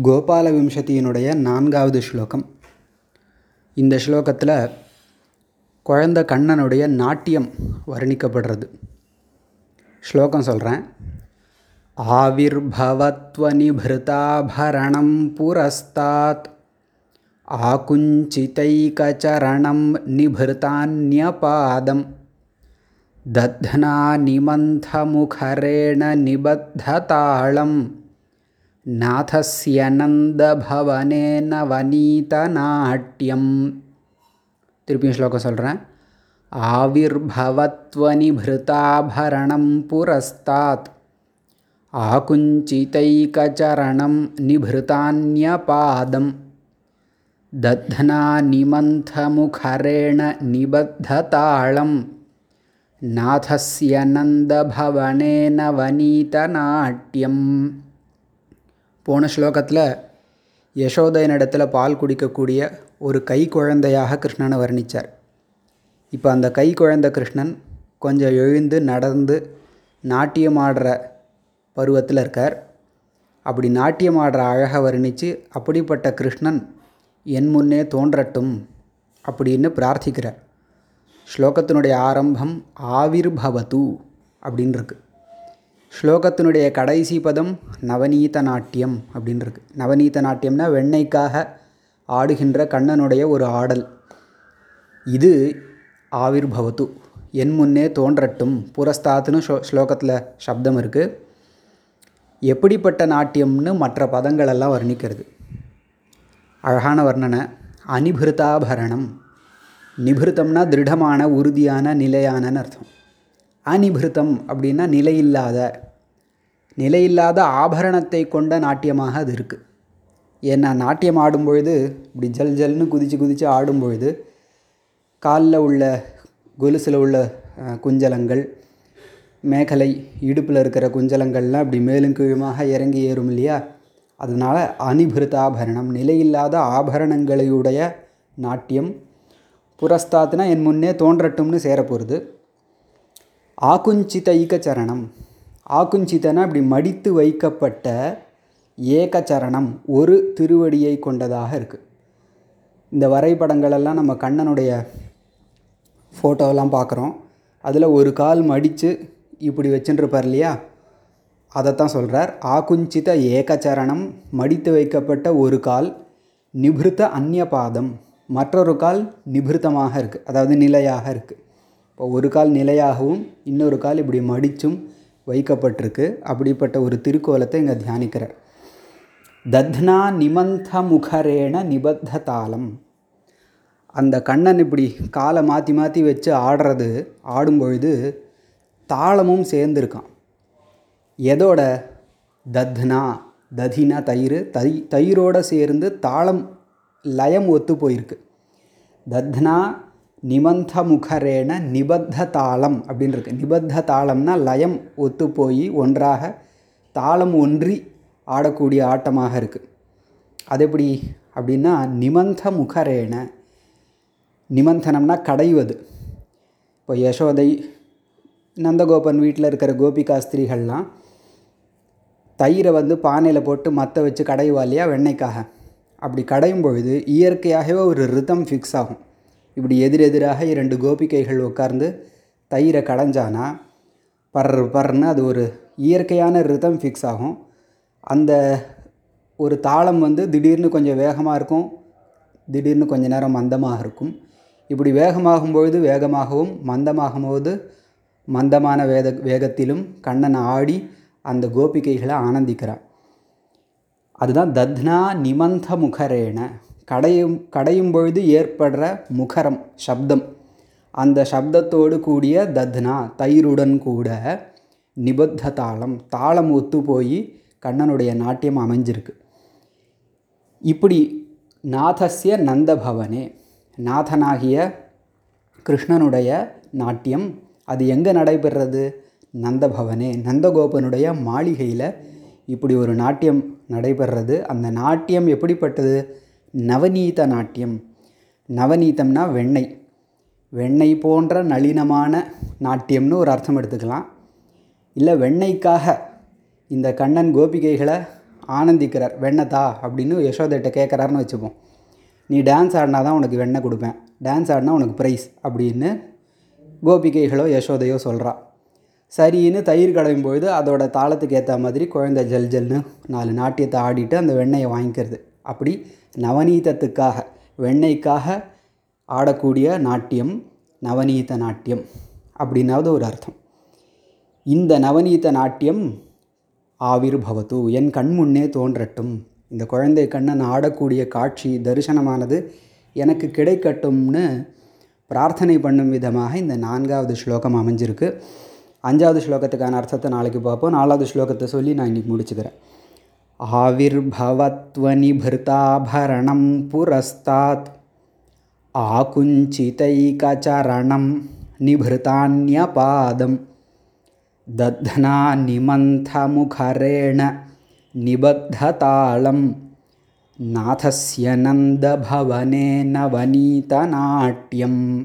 கோபால விம்சதியினுடைய நான்காவது ஸ்லோகம். இந்த ஸ்லோகத்தில் குழந்த கண்ணனுடைய நாட்டியம் வர்ணிக்கப்படுறது. ஸ்லோகம் சொல்கிறேன் ஆவிர்பவத்வநிபிருதாபரணம் புரஸ்தாத் ஆகுஞ்சிதைக்கச்சரணம் நிபிருதான்யபாதம் தத்னா நிமந்தமுகரேண நிபத்ததாளம் नाथस्य नन्दभवनेन वनीतनाट्यं திருப்பியும் ஸ்லோகம் சொல்கிறேன் ஆவிர்பவத்வநிபிருதாபரணம் புரஸ்தாத் ஆகுஞ்சிதைகச்சரணம் நிபிருதான்யபாதம் दध्ना निमन्थमुखरेण निबद्धताळं நாதஸ்ய நந்தபவனேன வனீதநாட்டியம் போன ஸ்லோகத்தில் யசோதையனிடத்தில் பால் குடிக்கக்கூடிய ஒரு கை குழந்தையாக கிருஷ்ணனை வர்ணித்தார் இப்போ அந்த கை குழந்தை கிருஷ்ணன் கொஞ்சம் எழுந்து நடந்து நாட்டியமாடுற பருவத்தில் இருக்கார். அப்படி நாட்டியம் ஆடுற அழகை வர்ணித்து அப்படிப்பட்ட கிருஷ்ணன் என் முன்னே தோன்றட்டும் அப்படின்னு பிரார்த்திக்கிறார். ஸ்லோகத்தினுடைய ஆரம்பம் ஆவிர்பவது அப்படின்னு இருக்குது ஸ்லோகத்தினுடைய கடைசி பதம் நவநீத நாட்டியம் அப்படின்னு இருக்கு நவநீத நாட்டியம்னா வெண்ணெய்க்காக ஆடுகின்ற கண்ணனுடைய ஒரு ஆடல். இது ஆவிர்பவது என் முன்னே தோன்றட்டும். புரஸ்தாத்துன்னு ஷோ ஸ்லோகத்தில் சப்தம் இருக்குது எப்படிப்பட்ட நாட்டியம்னு மற்ற பதங்களெல்லாம் வர்ணிக்கிறது. அழகான வர்ணனை. அனிபிருதாபரணம் நிபிருத்தம்னா திருடமான உறுதியான நிலையானன்னு அர்த்தம். அனிபிருத்தம் அப்படின்னா நிலையில்லாத நிலையில்லாத ஆபரணத்தை கொண்ட நாட்டியமாக அது இருக்குது ஏன்னா நாட்டியம் ஆடும்பொழுது இப்படி ஜல் ஜல்னு குதித்து குதித்து ஆடும்பொழுது காலில் உள்ள கொலுசில் உள்ள குஞ்சலங்கள் மேகலை இடுப்பில் இருக்கிற குஞ்சலங்கள்லாம் இப்படி மேலும் கீழுமாக இறங்கி ஏறும் இல்லையா? அதனால் அனிபிருத்தாபரணம் நிலையில்லாத ஆபரணங்களையுடைய நாட்டியம் புரஸ்தாத்னா என் முன்னே தோன்றட்டும்னு சேரப்போகிறது ஆகுஞ்சித சரணம் ஆகுஞ்சிதனா இப்படி மடித்து வைக்கப்பட்ட ஏக சரணம் ஒரு திருவடியை கொண்டதாக இருக்குது இந்த வரைபடங்களெல்லாம் நம்ம கண்ணனுடைய ஃபோட்டோவெல்லாம் பார்க்குறோம். அதில் ஒரு கால் மடித்து இப்படி வச்சுட்டுருப்பார் இல்லையா? அதைத்தான் சொல்கிறார் ஆகுஞ்சித ஏகச்சரணம் மடித்து வைக்கப்பட்ட ஒரு கால் நிபிருத்த அந்நியபாதம். மற்றொரு கால் நிபிருத்தமாக இருக்குது அதாவது நிலையாக இருக்குது ஒரு கால் நிலையாகவும் இன்னொரு கால் இப்படி மடிச்சும் வைக்கப்பட்டிருக்கு. அப்படிப்பட்ட ஒரு திருக்கோலத்தை இங்கே தியானிக்கிறார். தத்னா நிமந்த முகரேண நிபத்த தாளம். அந்த கண்ணன் இப்படி காலை மாற்றி மாற்றி வச்சு ஆடுறது ஆடும்பொழுது தாளமும் சேர்ந்துருக்கான். எதோட? தத்னா ததினா தயிர் தை தயிரோடு சேர்ந்து தாளம் லயம் ஒத்து போயிருக்கு. தத்னா நிமந்த முகரேன நிபத்த தாளம் அப்படின்னு இருக்கு நிபத்த தாளம்னா லயம் ஒத்து போய் ஒன்றாக தாளம் ஒன்றி ஆடக்கூடிய ஆட்டமாக இருக்குது அது எப்படி அப்படின்னா நிமந்த முகரேன நிமந்தனம்னா கடைவது. இப்போ யசோதை நந்தகோபன் வீட்டில் இருக்கிற கோபிகா ஸ்திரீகள்லாம் தயிரை வந்து பானையில் போட்டு மற்ற வச்சு கடைவா இல்லையா? வெண்ணெய்க்காக. அப்படி கடையும் பொழுது இயற்கையாகவே ஒரு ரிதம் ஃபிக்ஸ் ஆகும். இப்படி எதிரெதிராக இரண்டு கோபிகைகள் உட்கார்ந்து தயிரை கடைஞ்சானா பர் பர்னு அது ஒரு இயற்கையான ரிதம் ஃபிக்ஸ் ஆகும். அந்த ஒரு தாளம் வந்து திடீர்னு கொஞ்சம் வேகமாக இருக்கும் திடீர்னு கொஞ்ச நேரம் மந்தமாக இருக்கும். இப்படி வேகமாகும் பொழுது வேகமாகவும் மந்தமாகும் போது மந்தமான வேத வேகத்திலும் கண்ணன் ஆடி அந்த கோபிகைகளை ஆனந்திக்கிறான். அதுதான் தத்னா நிமந்த முகரேன. கடையும் கடையும் பொழுது ஏற்படுற முகரம் சப்தம். அந்த சப்தத்தோடு கூடிய தத்னா தயிருடன் கூட நிபத்த தாளம் தாளம் ஒத்து போய் கண்ணனுடைய நாட்டியம் அமைஞ்சிருக்கு. இப்படி நாதஸ்ய நந்தபவனே நாதனாகிய கிருஷ்ணனுடைய நாட்டியம் அது எங்கே நடைபெறுறது? நந்தபவனே நந்தகோபனுடைய மாளிகையில் இப்படி ஒரு நாட்டியம் நடைபெறது அந்த நாட்டியம் எப்படிப்பட்டது? நவநீத நாட்டியம். நவநீதம்னா வெண்ணெய். வெண்ணெய் போன்ற நளினமான நாட்டியம்னு ஒரு அர்த்தம் எடுத்துக்கலாம். இல்லை வெண்ணெய்க்காக இந்த கண்ணன் கோபிகைகளை ஆனந்திக்கிறார் வெண்ணை அப்படின்னு யசோதைட்ட கேட்குறாருன்னு வச்சுப்போம். நீ டான்ஸ் ஆடினா தான் உனக்கு வெண்ணெய் கொடுப்பேன். டான்ஸ் ஆடினா உனக்கு ப்ரைஸ் அப்படின்னு கோபிகைகளோ யசோதையோ சொல்கிறா சரின்னு தயிர் கடையும் பொழுது அதோட தாளத்துக்கு ஏற்ற மாதிரி குழந்தை ஜல் ஜல்னு நாலு நாட்டியத்தை ஆடிட்டு அந்த வெண்ணெயை வாங்கிக்கிறது. அப்படி நவநீதத்துக்காக வெண்ணெய்க்காக ஆடக்கூடிய நாட்டியம் நவநீத நாட்டியம் அப்படின்னாவது ஒரு அர்த்தம். இந்த நவநீத நாட்டியம் ஆவிர் பவத்து என் கண் முன்னே தோன்றட்டும். இந்த குழந்தை கண்ணன் ஆடக்கூடிய காட்சி தரிசனமானது எனக்கு கிடைக்கட்டும்னு பிரார்த்தனை பண்ணும் விதமாக இந்த நான்காவது ஸ்லோகம் அமைஞ்சிருக்கு. அஞ்சாவது ஸ்லோகத்துக்கான அர்த்தத்தை நாளைக்கு பார்ப்போம். நாலாவது ஸ்லோகத்தை சொல்லி நான் இன்றைக்கி முடிச்சுக்கிறேன். आविर्भवत्वनिभृताभरणं पुरस्तात्। आकुञ्चितैकचरणं निभृतान्यपादं। दध्नानिमन्थमुखरेण निबद्धतालं। नाथस्य नन्दभवने नवनीतनाट्यम्।